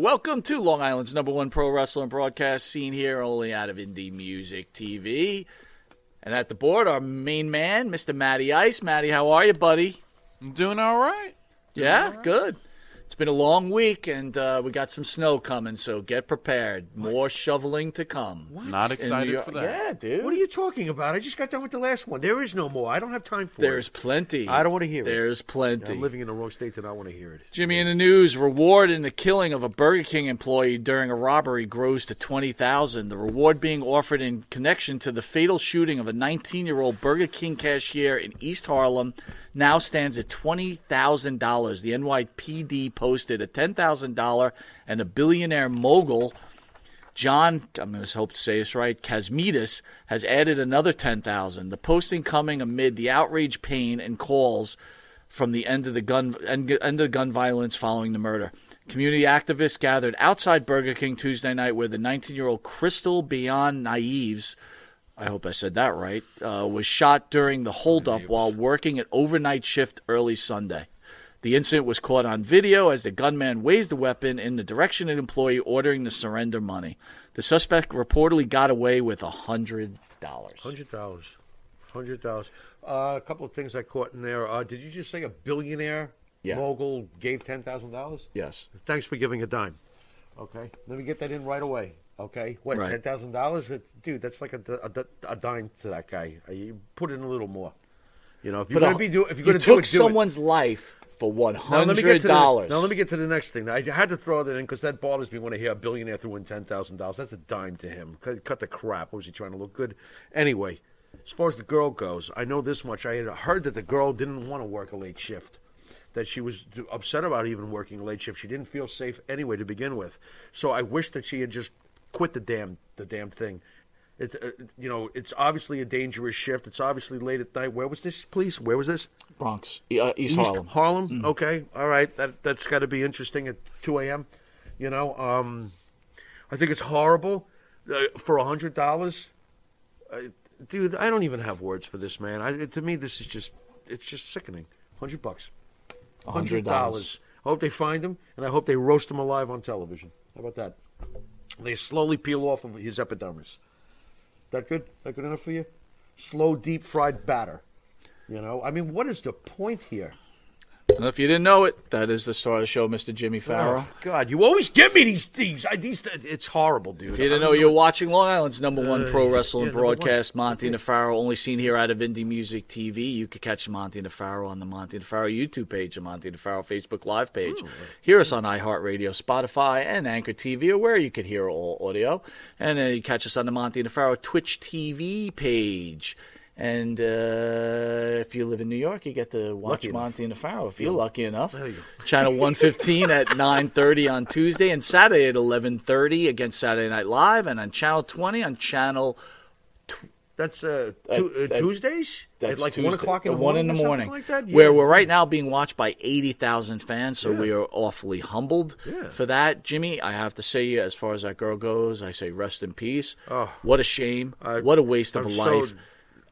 Welcome to Long Island's number one pro wrestling broadcast scene here, only out of Indie Music TV. And at the board, our main man, Mr. Matty Ice. Matty, how are you, buddy? I'm doing all right. yeah, good. It's been a long week, and uh, we got some snow coming, so get prepared. More shoveling to come. Not excited for that. Yeah, dude. What are you talking about? I just got done with the last one. There is no more. I don't have time for There's it. There's plenty. I don't want to hear it. There's plenty. I'm living in the wrong state and I want to hear it. Jimmy in the news: reward in the killing of a Burger King employee during a robbery grows to twenty thousand. The reward being offered in connection to the fatal shooting of a 19-year-old Burger King cashier in East Harlem now stands at twenty thousand dollars. The NYPD posted a ten thousand dollar and a billionaire mogul. John, I'm going to hope to say this right, Kazmidis has added another 10,000. The posting coming amid the outrage, pain, and calls from the end of the gun end, end of the gun violence following the murder. Community activists gathered outside Burger King Tuesday night where the 19-year-old Kristal Bayron-Nieves, I hope I said that right, uh, was shot during the holdup while working an overnight shift early Sunday. The incident was caught on video as the gunman waved the weapon in the direction of an employee ordering the surrender money. The suspect reportedly got away with a hundred dollars. Hundred dollars. Hundred dollars. Uh, a couple of things I caught in there. Uh, did you just say a billionaire Yeah. mogul gave ten thousand dollars? Yes. Thanks for giving a dime. Okay, let me get that in right away. Okay, what Right. ten thousand dollars, dude? That's like a, a, a dime to that guy. Uh, You put in a little more. You know, if you're going to be do, if you're going to took do it, do it. someone's life for one Now let me get one hundred dollars. now let me get to the next thing. I had to throw that in because that bothers me when I hear a billionaire threw in ten thousand dollars. That's a dime to him. Cut, cut the crap. What was he trying to look good? Anyway, as far as the girl goes, I know this much. I had heard that the girl didn't want to work a late shift. That she was upset about even working a late shift. She didn't feel safe anyway to begin with. So I wish that she had just quit the damn the damn thing. It, uh, you know, it's obviously a dangerous shift. It's obviously late at night. Where was this, please? Where was this? Bronx, uh, East, East Harlem. Mm. Okay, all right. That that's got to be interesting at two a.m. You know, um, I think it's horrible uh, for a hundred dollars, uh, dude. I don't even have words for this, man. I, to me, this is just it's just sickening. Hundred bucks, hundred dollars. I hope they find him, and I hope they roast him alive on television. How about that? They slowly peel off of his epidermis. That good? That good enough for you? Slow, deep fried batter. You know, I mean, what is the point here? And if you didn't know it, that is the star of the show, Mr. Jimmy Farrow. Oh, God, you always give me these things. I, these it's horrible, dude. If you didn't know, you're watching Long Island's number one pro Uh, wrestling yeah, one. broadcast, Monty and Farrow, only seen here out of Indie Music TV. You could catch Monty and Farrow on the Monty and Farrow YouTube page, the Monty and Farrow Facebook Live page. Hear us on iHeartRadio, Spotify, and Anchor TV, or where you could hear all audio. And uh, you catch us on the Monty and Farrow Twitch TV page. And uh, if you live in New York, you get to watch Lucky enough. Monty and the Farrow. If you're lucky enough, you channel 115 at 9:30 on Tuesday and Saturday at 11:30 against Saturday Night Live, and on channel 20 on channel That's uh, tu- uh, that- Tuesdays at that's like one o'clock in the uh, one morning. in the morning, like that. where we're right now being watched by eighty thousand fans. So Yeah. we are awfully humbled Yeah. for that, Jimmy. I have to say, as far as that girl goes, I say rest in peace. Oh. what a shame! I- what a waste of I'm a so- life.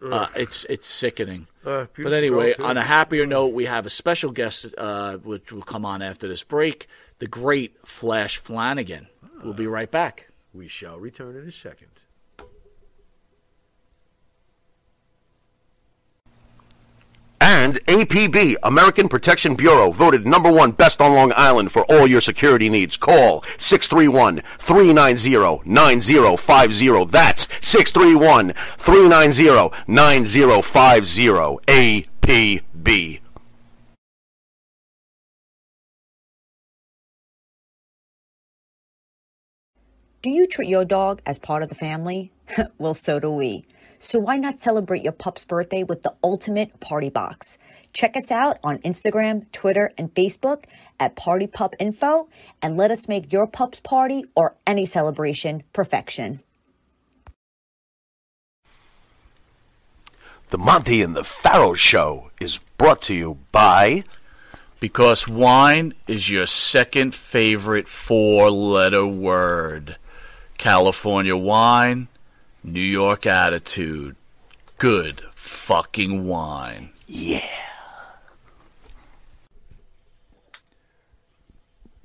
Uh, it's it's sickening. Uh, but anyway, on a happier note, we have a special guest, uh, which will come on after this break. The great Flash Flanagan. We'll be right back. We shall return in a second. And APB, American Protection Bureau, voted number one best on Long Island for all your security needs. Call 631 390 9050. That's 631 390 9050. APB. Do you treat your dog as part of the family? well, so do we. So why not celebrate your pup's birthday with the ultimate party box? Check us out on Instagram, Twitter, and Facebook at Party Pup Info and let us make your pup's party or any celebration perfection. The Monty and the Farrow Show is brought to you by. Because wine is your second favorite four letter word. California wine, New York attitude. Good fucking wine. Yeah.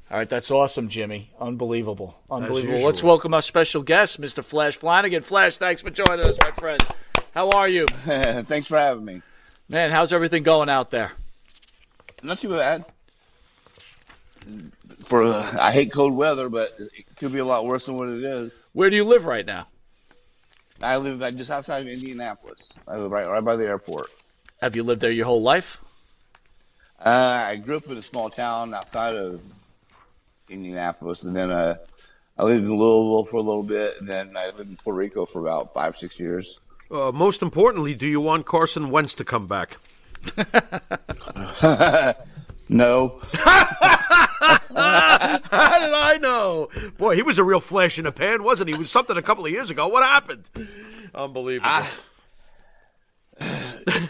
All right, that's awesome, Jimmy. Unbelievable. Unbelievable. Let's welcome our special guest, Mr. Flash Flanagan. Flash, thanks for joining us, my friend. How are you? Thanks for having me. Man, how's everything going out there? Not too bad. For uh, I hate cold weather, but it could be a lot worse than what it is. Where do you live right now? I live just outside of Indianapolis. I live right right by the airport. Have you lived there your whole life? Uh, I grew up in a small town outside of Indianapolis, and then uh, I lived in Louisville for a little bit, and then I lived in Puerto Rico for about five six years. Uh, most importantly, do you want Carson Wentz to come back? No, How did I know? Boy, he was a real flash in the pan, wasn't he? He was something a couple of years ago. What happened? Unbelievable.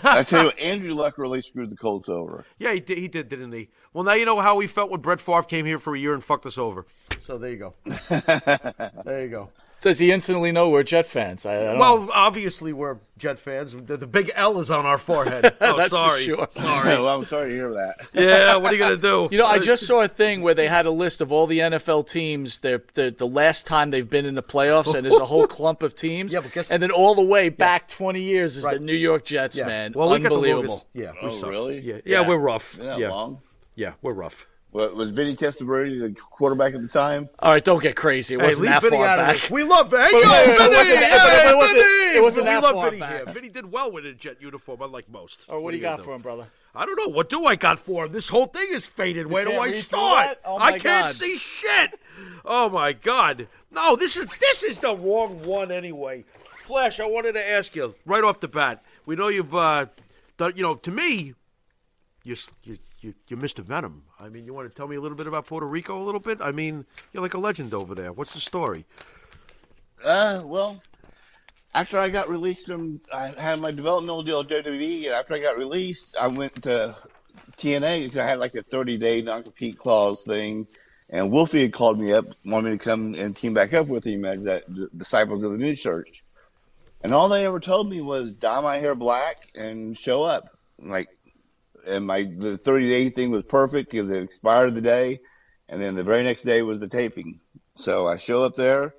I tell you, Andrew Luck really screwed the Colts over. yeah, he did, he did, didn't he? Well, now you know how we felt when Brett Favre came here for a year and fucked us over. So there you go. there you go. Does he instantly know we're Jet fans? I, I don't know. Well, obviously we're Jet fans. The, the big L is on our forehead. Oh, That's for sorry. sure. well, I'm sorry to hear that. Yeah, what are you gonna do? You know, I just saw a thing where they had a list of all the NFL teams, their, their the last time they've been in the playoffs, and there's a whole clump of teams. Yeah, but guess- and then all the way back 20 years is Right. the New York Jets, yeah. man. Well, we got the Unbelievable. longest- Yeah. we Oh, suck. really? Yeah. Yeah, Yeah. we're rough. Been yeah. long? Yeah, we're rough. What, was Vinny Testaverde the quarterback at the time? All right, don't get crazy. It Hey, wasn't that Vinny far back. We love Vinny. Hey, yo, wait, wait, it wasn't that- Hey, but it wasn't- Vinny! it wasn't we that far Vinny back. here. Vinny did well with a jet uniform, unlike most. Or what do you got gonna for him, brother? I don't know. What do I got for him? This whole thing is faded. Where do I start? Oh, I can't God. see shit. Oh my god. No, this is this is the wrong one anyway. Flash, I wanted to ask you right off the bat. We know you've uh, done. You know, to me, you s- you you Mr. Venom. I mean, you want to tell me a little bit about Puerto Rico a little bit? I mean, you're like a legend over there. What's the story? Uh, well, after I got released from, I had my developmental deal at WWE, and after I got released, I went to TNA because I had like a 30 day non compete clause thing. And Wolfie had called me up, wanted me to come and team back up with him as that D- Disciples of the New Church. And all they ever told me was dye my hair black and show up. Like, and my the 30 day thing was perfect because it expired the day, and then the very next day was the taping. So I show up there,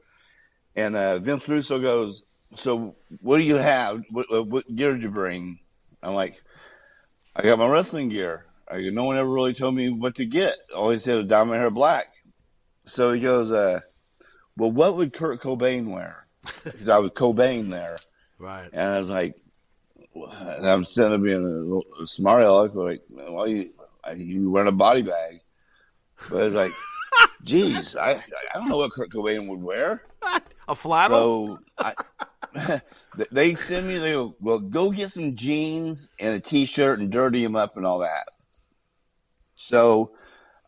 and uh, Vince Russo goes, "So what do you have? What, what- what gear did you bring?" I'm like, "I got my wrestling gear." I no one ever really told me what to get. All he said was dye my hair black. So he goes, uh, "Well, what would Kurt Cobain wear?" Because I was Cobain there, Right. and I was like, and I'm sitting there being a, smart aleck, like, "Well, you you wearing a body bag?" But it's like, "Geez, I I don't know what Kurt Cobain would wear." A flannel? So I, they send me. They go, well, go get some jeans and a t-shirt and dirty them up and all that. So,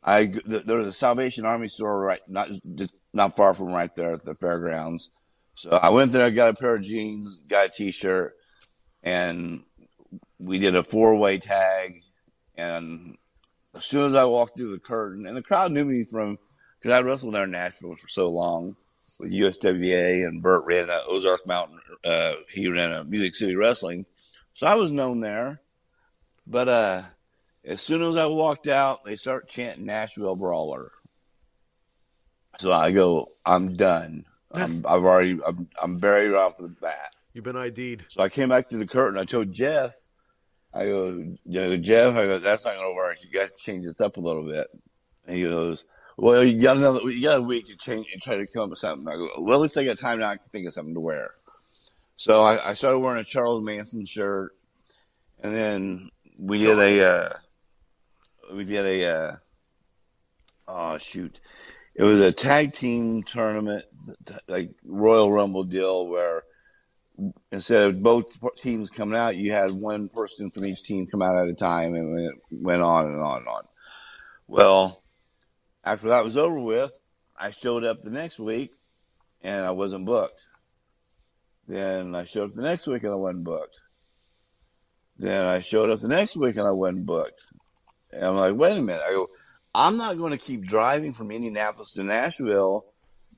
I there was a Salvation Army store right not just not far from right there at the fairgrounds. So I went there, I got a pair of jeans, got a t-shirt, and we did a four-way tag. And as soon as I walked through the curtain, and the crowd knew me from because I wrestled there in Nashville for so long with USWA and Bert ran uh, Ozark Mountain. Uh, he ran a Music City Wrestling, so I was known there. But uh, as soon as I walked out, they start chanting Nashville Brawler. So I go, I'm done. I'm, I've already, I'm, I'm buried off the bat. You've been ID'd. So I came back to the curtain. I told Jeff, I go, Jeff, I go, that's not going to work. You got to change this up a little bit. And he goes, well, you got another, you got a week to change and try to come up with something. I go, well, at least I got time now. I can think of something to wear. So I, I started wearing a Charles Manson shirt, and then we did a, uh, we did a, uh, oh shoot, it was a tag team tournament, like Royal Rumble deal, where instead of both teams coming out, you had one person from each team come out at a time, and it went on and on and on. Well, after that was over with, I showed up the next week, and I wasn't booked. Then I showed up the next week, and I wasn't booked. Then I showed up the next week, and I wasn't booked. And I'm like, wait a minute. I go, I'm not going to keep driving from Indianapolis to Nashville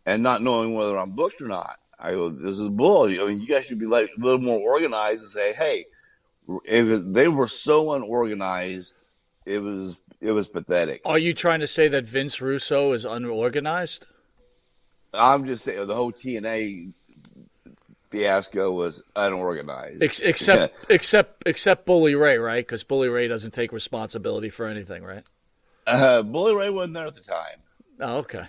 and not knowing whether I'm booked or not. I go, this is bull. I mean, you guys should be like a little more organized and say, hey, if they were so unorganized, it was it was pathetic. Are you trying to say that Vince Russo is unorganized? I'm just saying the whole TNA fiasco was unorganized. Ex- except except except Bully Ray, right? Because Bully Ray doesn't take responsibility for anything, right? Uh, Bully Ray wasn't there at the time. Oh, okay.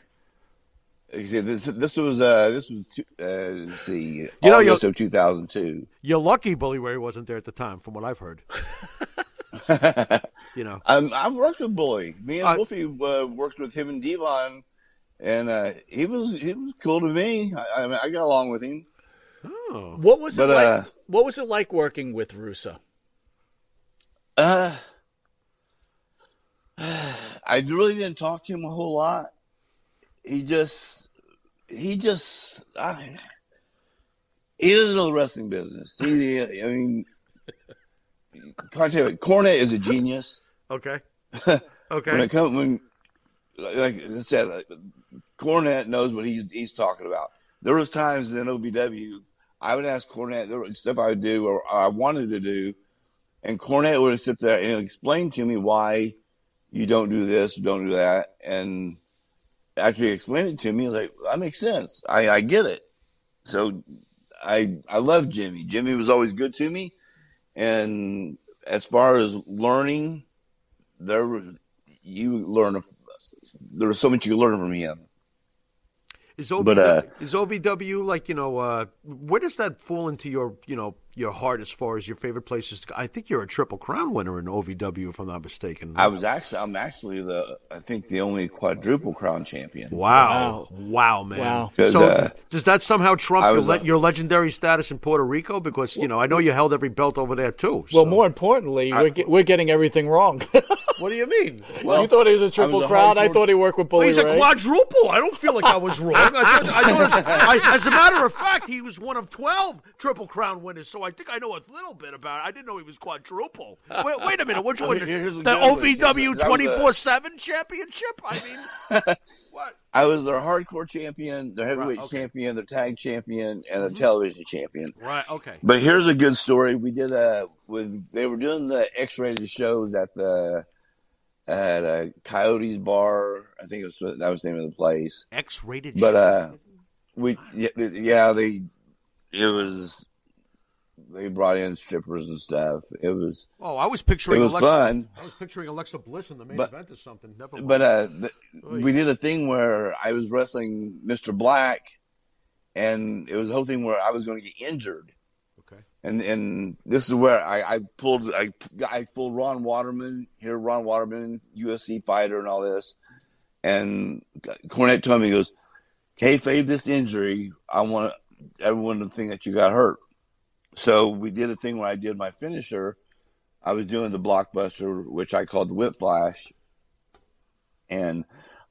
This, this was uh, this was uh, let's see, You know, August you're- of 2002. You're lucky Bully Ray wasn't there at the time, from what I've heard. you know, Um, I've worked with Bully. Me and Uh, Wolfie uh, worked with him and Devon, and uh, he was he was cool to me. I, I, mean, I got along with him. oh, What was it But, like? uh, what was it like working with Russo? Uh, I really didn't talk to him a whole lot. He just, he just, I, he doesn't know the wrestling business. He, I mean, can't tell you, Cornette is a genius. okay, Okay. When it comes, when, like I said, like, Cornette knows what he's he's talking about. There was times in OVW, I would ask Cornette there was stuff I would do or I wanted to do, and Cornette would sit there and explain to me why you don't do this, don't do that, and after he explained it to me, like that makes sense. I I get it. So I I love Jimmy. Jimmy was always good to me, and as far as learning, there was you learn. There was so much you could learn from him. Is OVW, But, uh, is OVW like you know? Uh, where does that fall into your you know your heart as far as your favorite places? To go? I think you're a triple crown winner in OVW, if I'm not mistaken. I was actually, I'm actually the, I think the only quadruple crown champion. Wow, wow, man. Wow. 'Cause, So uh, does that somehow trump your, le- uh, your legendary status in Puerto Rico? Because you know I know you held every belt over there too. Well, more importantly, we're, ge- we're getting everything wrong. What do you mean? you thought he was a triple a crown. I thought he worked with Bully He's Ray. a quadruple. I don't feel like I was wrong. I thought, I thought I, as a matter of fact, he was one of twelve triple crown winners. So I think I know a little bit about it. I didn't know he was quadruple. Wait, wait a minute. Which one? Here- here's The the. OVW That was a- twenty four seven championship. I mean, what? I was their hardcore champion, their heavyweight Right, okay. champion, their tag champion, and their mm-hmm. television champion. Right. Okay. But here's a good story. We did uh, a when they were doing the X-rated shows at the at a Coyotes bar. I think it was that was the name of the place. X rated. But uh, we yeah, yeah they it was they brought in strippers and stuff. It was oh, I was picturing it was Alexa. fun. I was picturing Alexa Bliss in the main But- event or something. Never mind. But uh, th- we did a thing where I was wrestling Mr. Black, and it was the whole thing where I was going to get injured. okay. And and this is where I, I pulled I I pulled Ron Waterman here, Ron Waterman, UFC fighter, and all this. And Cornette told me, he goes, "Kayfabe this injury. I want everyone to think that you got hurt. So we did a thing where I did my finisher. I was doing the blockbuster, which I called the whip flash, and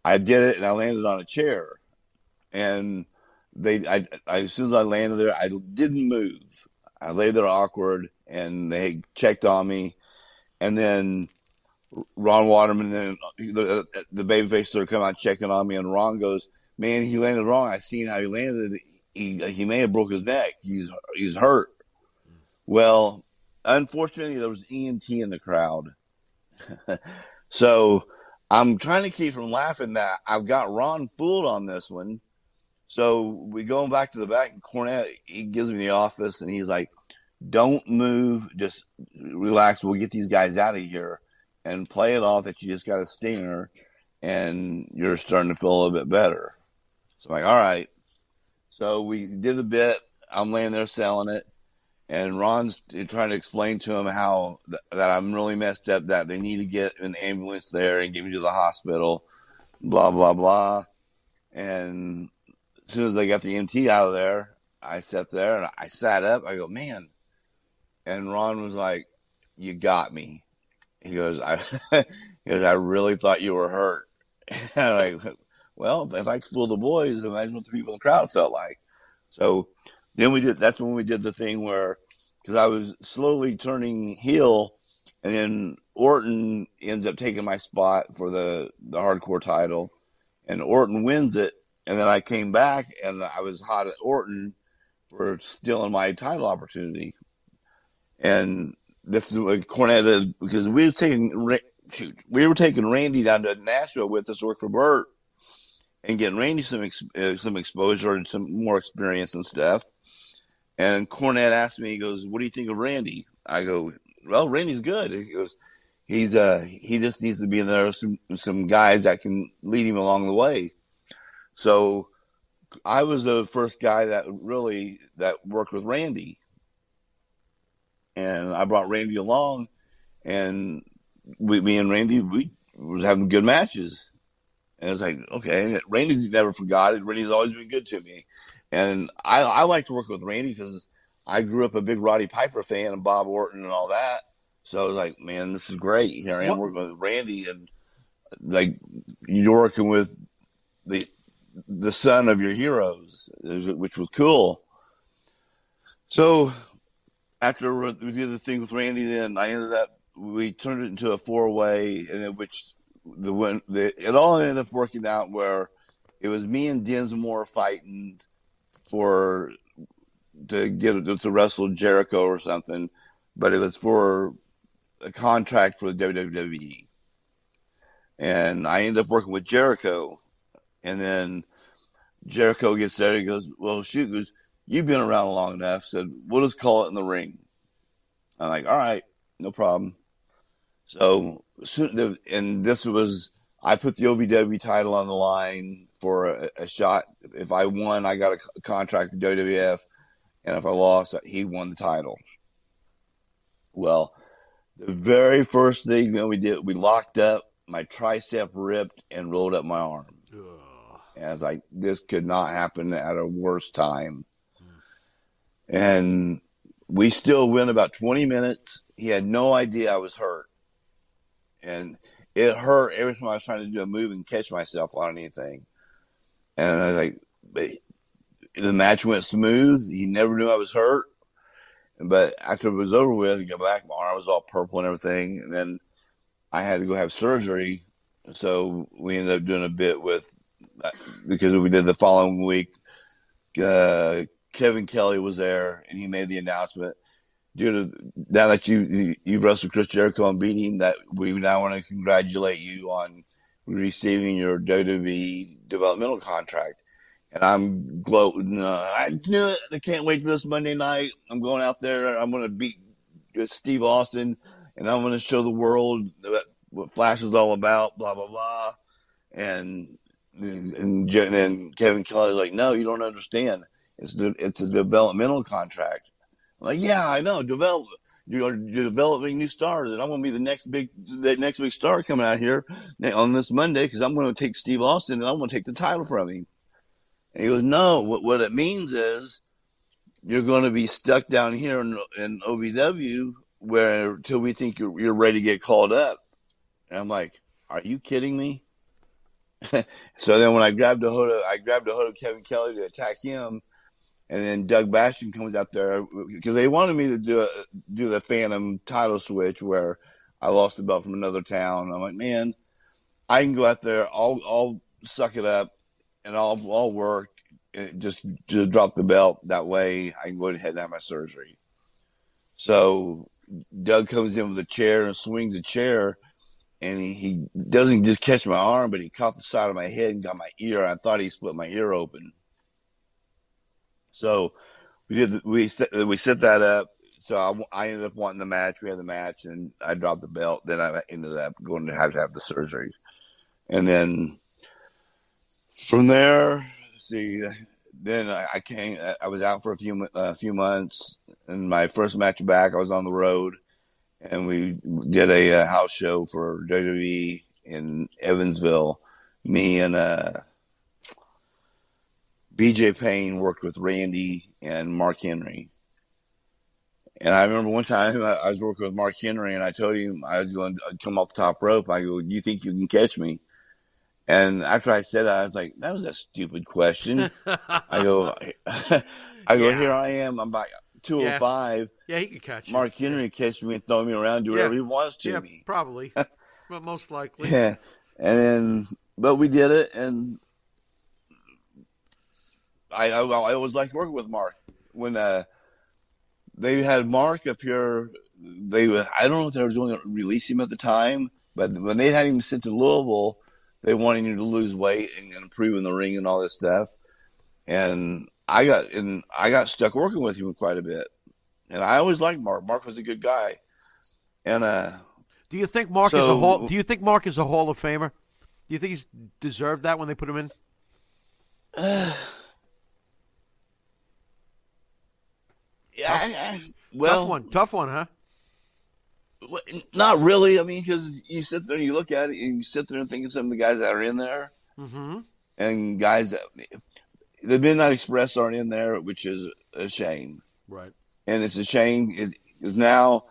I did it, and I landed on a chair, and they, I, I as soon as I landed there, I didn't move. I lay there awkward, and they checked on me, and then Ron Waterman, then the, the babyface started coming out checking on me, and Ron goes, "Man, he landed wrong. I seen how he landed. He he may have broke his neck. He's he's hurt." Well, unfortunately, there was EMT in the crowd, so I'm trying to keep from laughing that I've got Ron fooled on this one. So we go back to the back, and Cornette he gives me the office, and he's like, "Don't move, just relax. We'll get these guys out of here." and play it off that you just got a stinger and you're starting to feel a little bit better. So I'm like, all right. So we did the bit. I'm laying there selling it. And Ron's trying to explain to him how th- that I'm really messed up, that they need to get an ambulance there and get me to the hospital, blah, blah, blah. And as soon as they got the MT out of there, I sat there and I sat up. I go, man. And Ron was like, you got me. He goes, I, he goes, I really thought you were hurt. Like, well, if I could fool the boys, imagine what the people in the crowd felt like. So then we did, that's when we did the thing where, cause I was slowly turning heel and then Orton ends up taking my spot for the, the hardcore title and Orton wins it. And then I came back and I was hot at Orton for stealing my title opportunity. And this is what Cornette because we were taking shoot we were taking Randy down to Nashville with us to work for Bert and getting Randy some ex, uh, some exposure and some more experience and stuff. And Cornette asked me, he goes, "What do you think of Randy?" I go, "Well, Randy's good." He goes, "He's uh he just needs to be in there some some guys that can lead him along the way." So I was the first guy that really that worked with Randy and I brought Randy along, and we, me and Randy, we was having good matches. And it's like, okay, Randy never forgot it. Randy's always been good to me. And I, I like to work with Randy because I grew up a big Roddy Piper fan and Bob Orton and all that. So I was like, man, this is great. Here I am what? working with Randy and like you're working with the the son of your heroes, which was cool. So after we did the thing with Randy, then I ended up we turned it into a four way, in which the when the it all ended up working out where it was me and Dinsmore fighting for to get to wrestle Jericho or something, but it was for a contract for the WWE. And I ended up working with Jericho, and then Jericho gets there. He goes, "Well, shoot, goes, you've been around long enough. Said, we'll just call it in the ring. I'm like, all right, no problem. So, and this was, I put the OVW title on the line for a, a shot. If I won, I got a contract with WWF. And if I lost, he won the title. Well, the very first thing that we did, we locked up, my tricep ripped and rolled up my arm. Ugh. And I was like, this could not happen at a worse time. And we still went about 20 minutes. He had no idea I was hurt. And it hurt every time I was trying to do a move and catch myself on anything. And I was like, the match went smooth. He never knew I was hurt. But after it was over with, I got back, my arm was all purple and everything. And then I had to go have surgery. So we ended up doing a bit with, because we did the following week, uh, Kevin Kelly was there and he made the announcement. Due to now that you you've wrestled Chris Jericho and beat him, that we now want to congratulate you on receiving your WWE developmental contract. And I'm gloating. Uh, I knew it. I can't wait for this Monday night. I'm going out there. I'm going to beat Steve Austin, and I'm going to show the world what Flash is all about. Blah blah blah. And and, and Kevin Kelly's like, no, you don't understand. It's de- it's a developmental contract. I'm like, yeah, I know. Develop. You're, developing new stars, and I'm going to be the next big, the next big star coming out here on this Monday because I'm going to take Steve Austin and I'm going to take the title from him. And he goes, no. What what it means is you're going to be stuck down here in, in OVW where until we think you're, you're ready to get called up. And I'm like, are you kidding me? so then when I grabbed a hold of, I grabbed a hold of Kevin Kelly to attack him. And then Doug Basham comes out there because they wanted me to do a, do the Phantom title switch where I lost the belt from another town. I'm like, man, I can go out there, I'll, I'll suck it up and I'll, I'll work just, just drop the belt. That way I can go ahead and have my surgery. So Doug comes in with a chair and swings a chair and he, he doesn't just catch my arm, but he caught the side of my head and got my ear. I thought he split my ear open. So we did, we set, we set that up. So I, I ended up wanting the match. We had the match and I dropped the belt. Then I ended up going to have to have the surgery. And then from there, see, then I, I came, I was out for a few, a uh, few months and my first match back, I was on the road and we did a, a house show for WWE in Evansville. Me and uh, BJ Payne worked with Randy and Mark Henry. And I remember one time I, I was working with Mark Henry, and I told him I was going to come off the top rope. I go, "You think you can catch me?" And after I said it, I was like, "That was a stupid question." I go, "I go, yeah. here I am. I'm about 205. Yeah, oh yeah he could catch. Mark Henry catch me and throw me around, do whatever yeah. he wants to yeah, me. Probably, but most likely. Yeah, and then but we did it, and I I, I always like working with Mark when uh they had Mark up here. They I don't know if they were going to release him at the time, but when they had him sent to Louisville, they wanted him to lose weight and improve in the ring and all this stuff. And I got and I got stuck working with him quite a bit, and I always liked Mark. Mark was a good guy, and uh. Do you think Mark so, is a hall? Do you think Mark is a Hall of Famer? Do you think he's deserved that when they put him in? Uh, I, I, well, tough one, tough one, huh? Not really. I mean, because you sit there and you look at it, and you sit there and think of some of the guys that are in there, mm-hmm. and guys that the Midnight Express aren't in there, which is a shame. Right. And it's a shame because now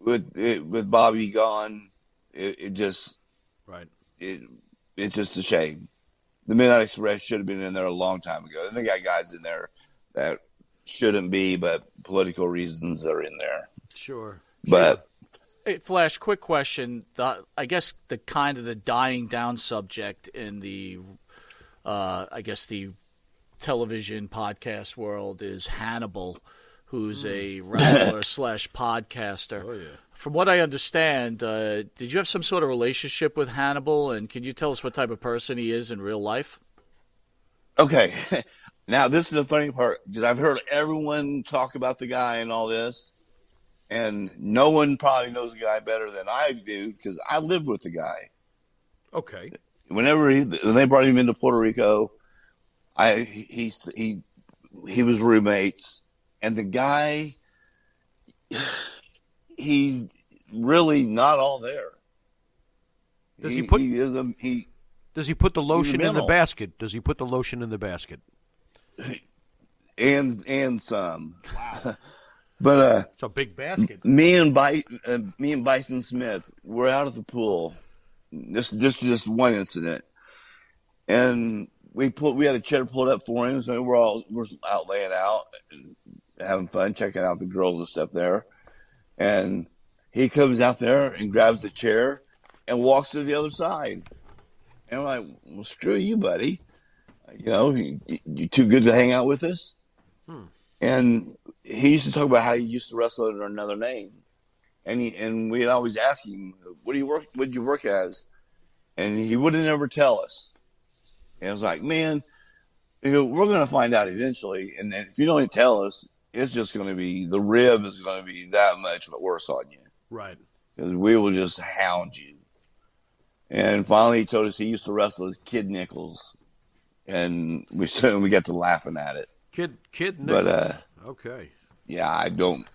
with it, with Bobby gone, it, it just right. It it's just a shame. The Midnight Express should have been in there a long time ago. And they got guys in there that shouldn't be, but political reasons are in there. Sure. But Hey, Flash, quick question. The, I guess the kind of the dying down subject in the, uh, I guess the television podcast world is Hannibal, who's a hmm. wrestler slash podcaster. Oh, yeah. From what I understand, uh, did you have some sort of relationship with Hannibal? And can you tell us what type of person he is in real life? Okay. now, this is the funny part because I've heard everyone talk about the guy and all this, and no one probably knows the guy better than I do because I lived with the guy. Okay. Whenever he, when they brought him into Puerto Rico, I he he he was roommates, and the guy he really not all there. Does he, he put he is a, he? Does he put the lotion in the basket? Does he put the lotion in the basket? And and some. Wow. but uh, it's a big basket. Me and By, uh, me and Bison Smith were out at the pool. This this just one incident, and we pulled, we had a chair pulled up for him, so we're all we're out laying out, having fun, checking out the girls and stuff there, and he comes out there and grabs the chair and walks to the other side, and I'm like, "Well, screw you, buddy. You know, you, you too good to hang out with us." Hmm. And he used to talk about how he used to wrestle under another name, and he and we'd always ask him, "What do you work? What did you work as?" And he wouldn't ever tell us. And I was like, man, we're going to find out eventually. And if you don't tell us, it's just going to be the rib is going to be that much worse on you. Right. Because we will just hound you. And finally, he told us he used to wrestle as Kid Nichols, and we we got to laughing at it. Kid Kid Nichols. But uh, okay. Yeah, I don't.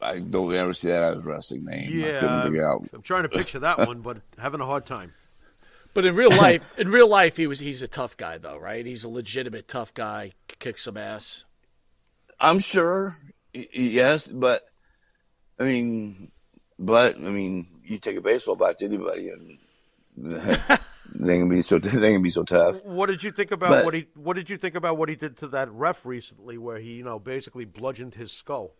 I don't ever see that as wrestling name. Yeah, I couldn't figure out. I'm trying to picture that one, but having a hard time. But in real life, in real life, he was he's a tough guy though, right? He's a legitimate tough guy, kicks some ass. I'm sure, yes, but I mean, but I mean, you take a baseball bat to anybody, and they can be so they can be so tough. What did you think about But- what he What did you think about what he did to that ref recently, where he, you know, basically bludgeoned his skull?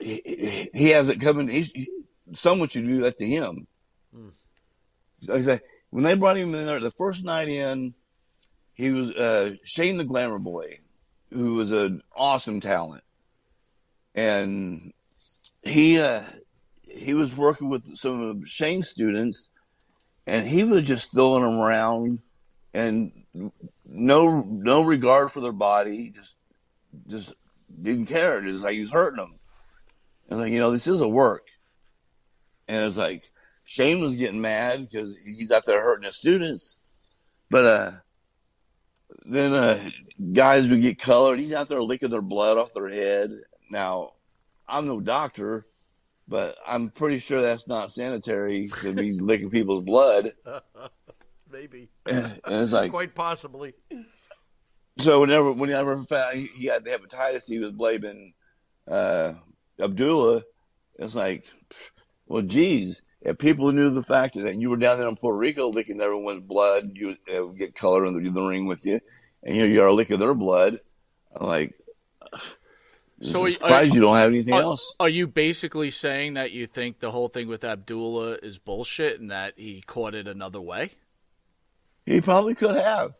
He, he hasn't come in. He's, he, someone should do that to him. Like I said, when they brought him in there the first night in, he was uh, Shane the Glamour Boy, who was an awesome talent, and he uh, he was working with some of Shane's students, and he was just throwing them around, and no no regard for their body, just just didn't care. Just like he was hurting them. And like, you know, this is a work. And it's like Shane was getting mad because he's out there hurting his students. But uh then uh guys would get colored. He's out there licking their blood off their head. Now, I'm no doctor, but I'm pretty sure that's not sanitary to be licking people's blood. Maybe, And it's like quite possibly. so whenever whenever found he, he had the hepatitis, he was blaming uh, Abdullah. It's like, well, geez, if people knew the fact that you were down there in Puerto Rico licking everyone's blood, you would uh, get color in the, the ring with you, and here you are licking their blood. I'm like, So so are- surprised you don't have anything Are, else. are you basically saying that you think the whole thing with Abdullah is bullshit and that he caught it another way? He probably could have,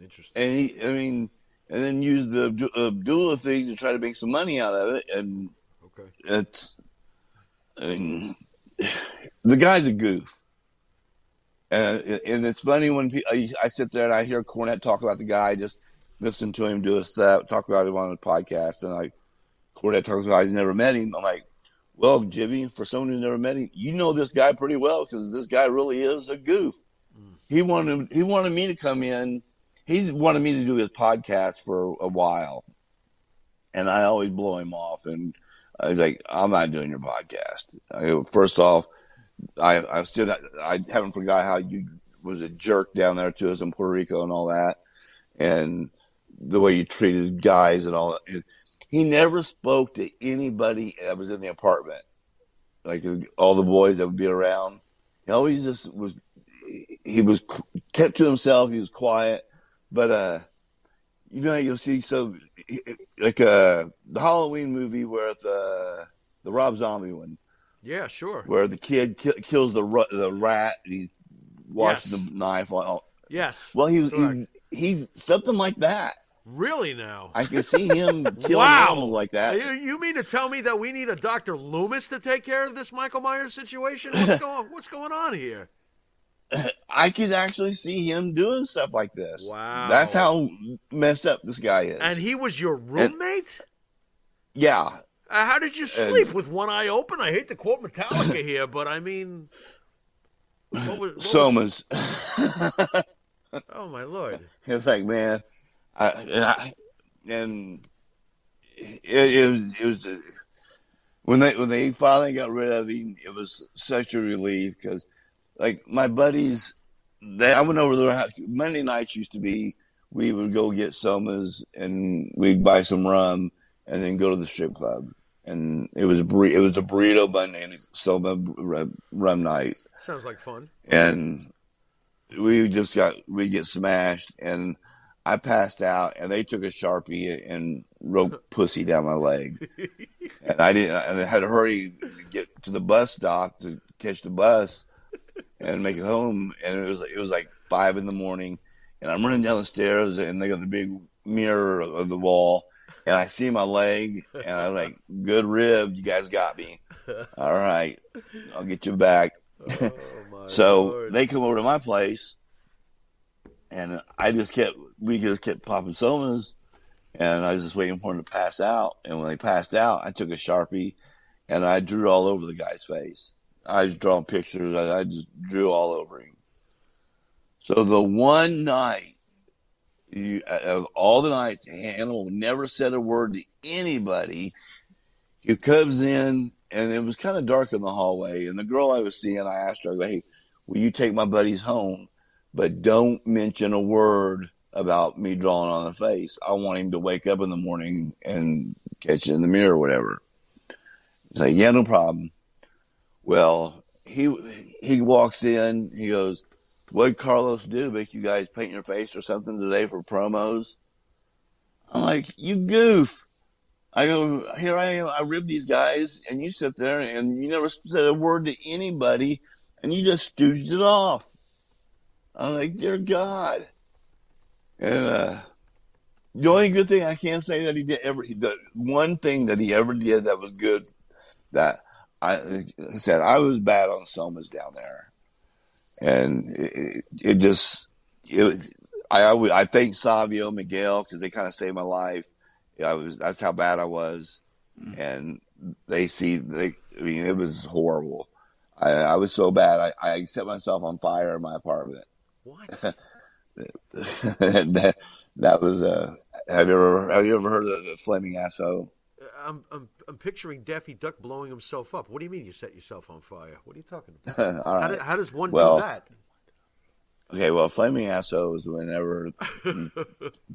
Interesting. and he, I mean, and then use the Abdullah thing to try to make some money out of it, and Okay. it's I mean, the guy's a goof, and and it's funny when pe- I, I sit there and I hear Cornette talk about the guy, just listen to him do a set, talk about him on the podcast, and like Cornette talks about he's never met him. I'm like, well, Jimmy, for someone who's never met him, you know this guy pretty well because this guy really is a goof. He wanted he wanted me to come in. He's wanted me to do his podcast for a while, and I always blow him off and. I was like, I'm not doing your podcast. I first off, I I still I haven't forgot how you was a jerk down there to us in Puerto Rico and all that, and the way you treated guys and all that. He never spoke to anybody that was in the apartment, like all the boys that would be around. He always just was. He was kept to himself. He was quiet, but uh, you know you'll see so like uh the Halloween movie where the the Rob Zombie one Yeah, sure. where the kid ki- kills the ru- the rat and he's washing Yes. the knife. All. Yes. Well, he was he, he's something like that. Really now? I can see him killing Wow. animals like that. You, you mean to tell me that we need a Dr. Loomis to take care of this Michael Myers situation? What's going What's going on here? I could actually see him doing stuff like this. Wow. that's how messed up this guy is. And he was your roommate? yeah, Uh, how did you sleep with one eye open? I hate to quote Metallica here, but I mean, what was, what was- Soma's. oh my lord! It's like, man, I, and, I, and it, it was, it was when they when they finally got rid of him, it was such a relief because, like, my buddies, they, I went over there. Monday nights used to be we would go get somas and we'd buy some rum and then go to the strip club. And it was a burri- it was a burrito Monday and soma rum night Sounds like fun. and we just got we get smashed and I passed out and they took a sharpie and wrote pussy down my leg. And I didn't and I had to hurry to get to the bus stop to catch the bus and make it home. And it was it was like five in the morning and I'm running down the stairs and they got the big mirror of the wall and I see my leg and I'm like good rib you guys got me. All right I'll get you back. Oh so lord! they come over to my place, and I just kept we just kept popping somas, and I was just waiting for them to pass out. And when they passed out, I took a sharpie, and I drew all over the guy's face. I was drawing pictures. I, I just drew all over him. So the one night, you, of all the nights, Hannibal never said a word to anybody. He comes in, and it was kind of dark in the hallway. And the girl I was seeing, I asked her, "Hey, will you take my buddies home, but don't mention a word about me drawing on the face. I want him to wake up in the morning and catch it in the mirror or whatever. He's like, yeah, no problem. Well, he he walks in. He goes, "What Carlos do? Make you guys paint your face or something today for promos?" I'm like, "You goof." I go, here I am. I rib these guys, and you sit there and you never said a word to anybody, and you just stooged it off. I'm like, dear God. And uh, the only good thing I can say that he did ever, the one thing that he ever did that was good, that I, I said I was bad on Somas down there, and it, it just, it, was, I I thank Savio Miguel because they kind of saved my life I was that's how bad I was, mm. and they see they. I mean, it was horrible. I, I was so bad. I, I set myself on fire in my apartment. What? that, that was uh have you ever have you ever heard of the flaming asshole? Uh, I'm, I'm I'm picturing Daffy Duck blowing himself up. What do you mean you set yourself on fire? What are you talking about? how, do, how, does one well, do that? Okay, well, flaming asshole is whenever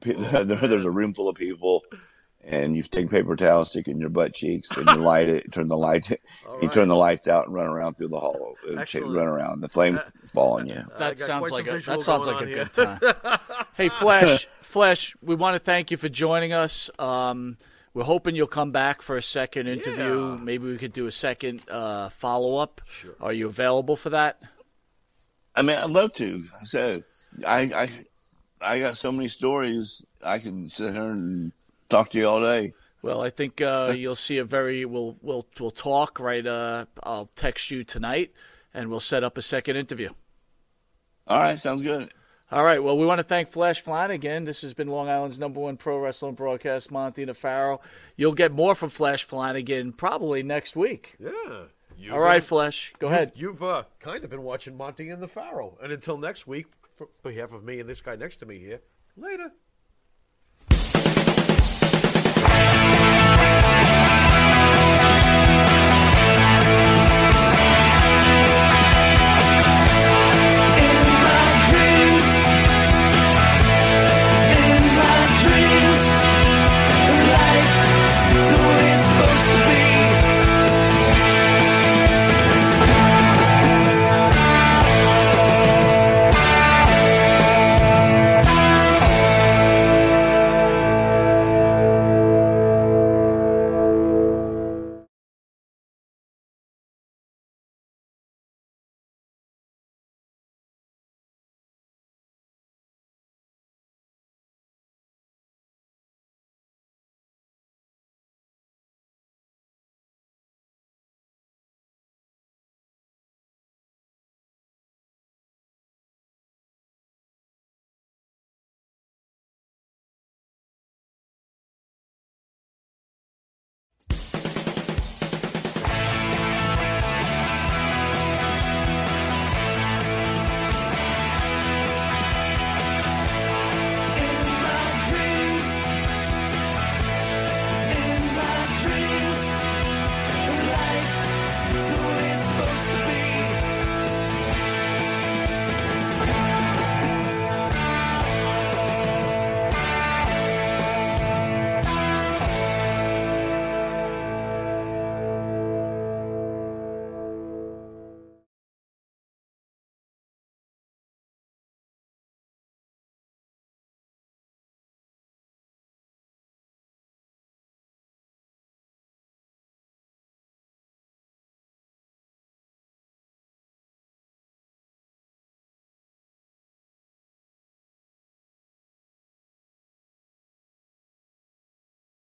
there's a room full of people and you take paper towel, stick it in your butt cheeks, and you light it. Turn the light. Right. You turn the lights out and run around through the hall. Uh, run around. The flame uh, fall on you. That sounds like a that sounds like a here. good time. hey, Flash, Flash, we want to thank you for joining us. Um, we're hoping you'll come back for a second interview. Yeah. Maybe we could do a second uh, follow up. Sure. Are you available for that? I mean, I'd love to. I said, I, I, I got so many stories. I can sit here and talk to you all day. Well, I think uh, you'll see a very we'll we'll we'll talk right. Uh, I'll text you tonight, and we'll set up a second interview. All right, sounds good. All right. Well, we want to thank Flash Flanagan. This has been Long Island's number one pro wrestling broadcast, Monty Nefaro. You'll get more from Flash Flanagan probably next week. Yeah. You've All right, been, Flash. Go you, ahead. You've uh, kind of been watching Monty and the Farrow. And until next week, for behalf of me and this guy next to me here, later.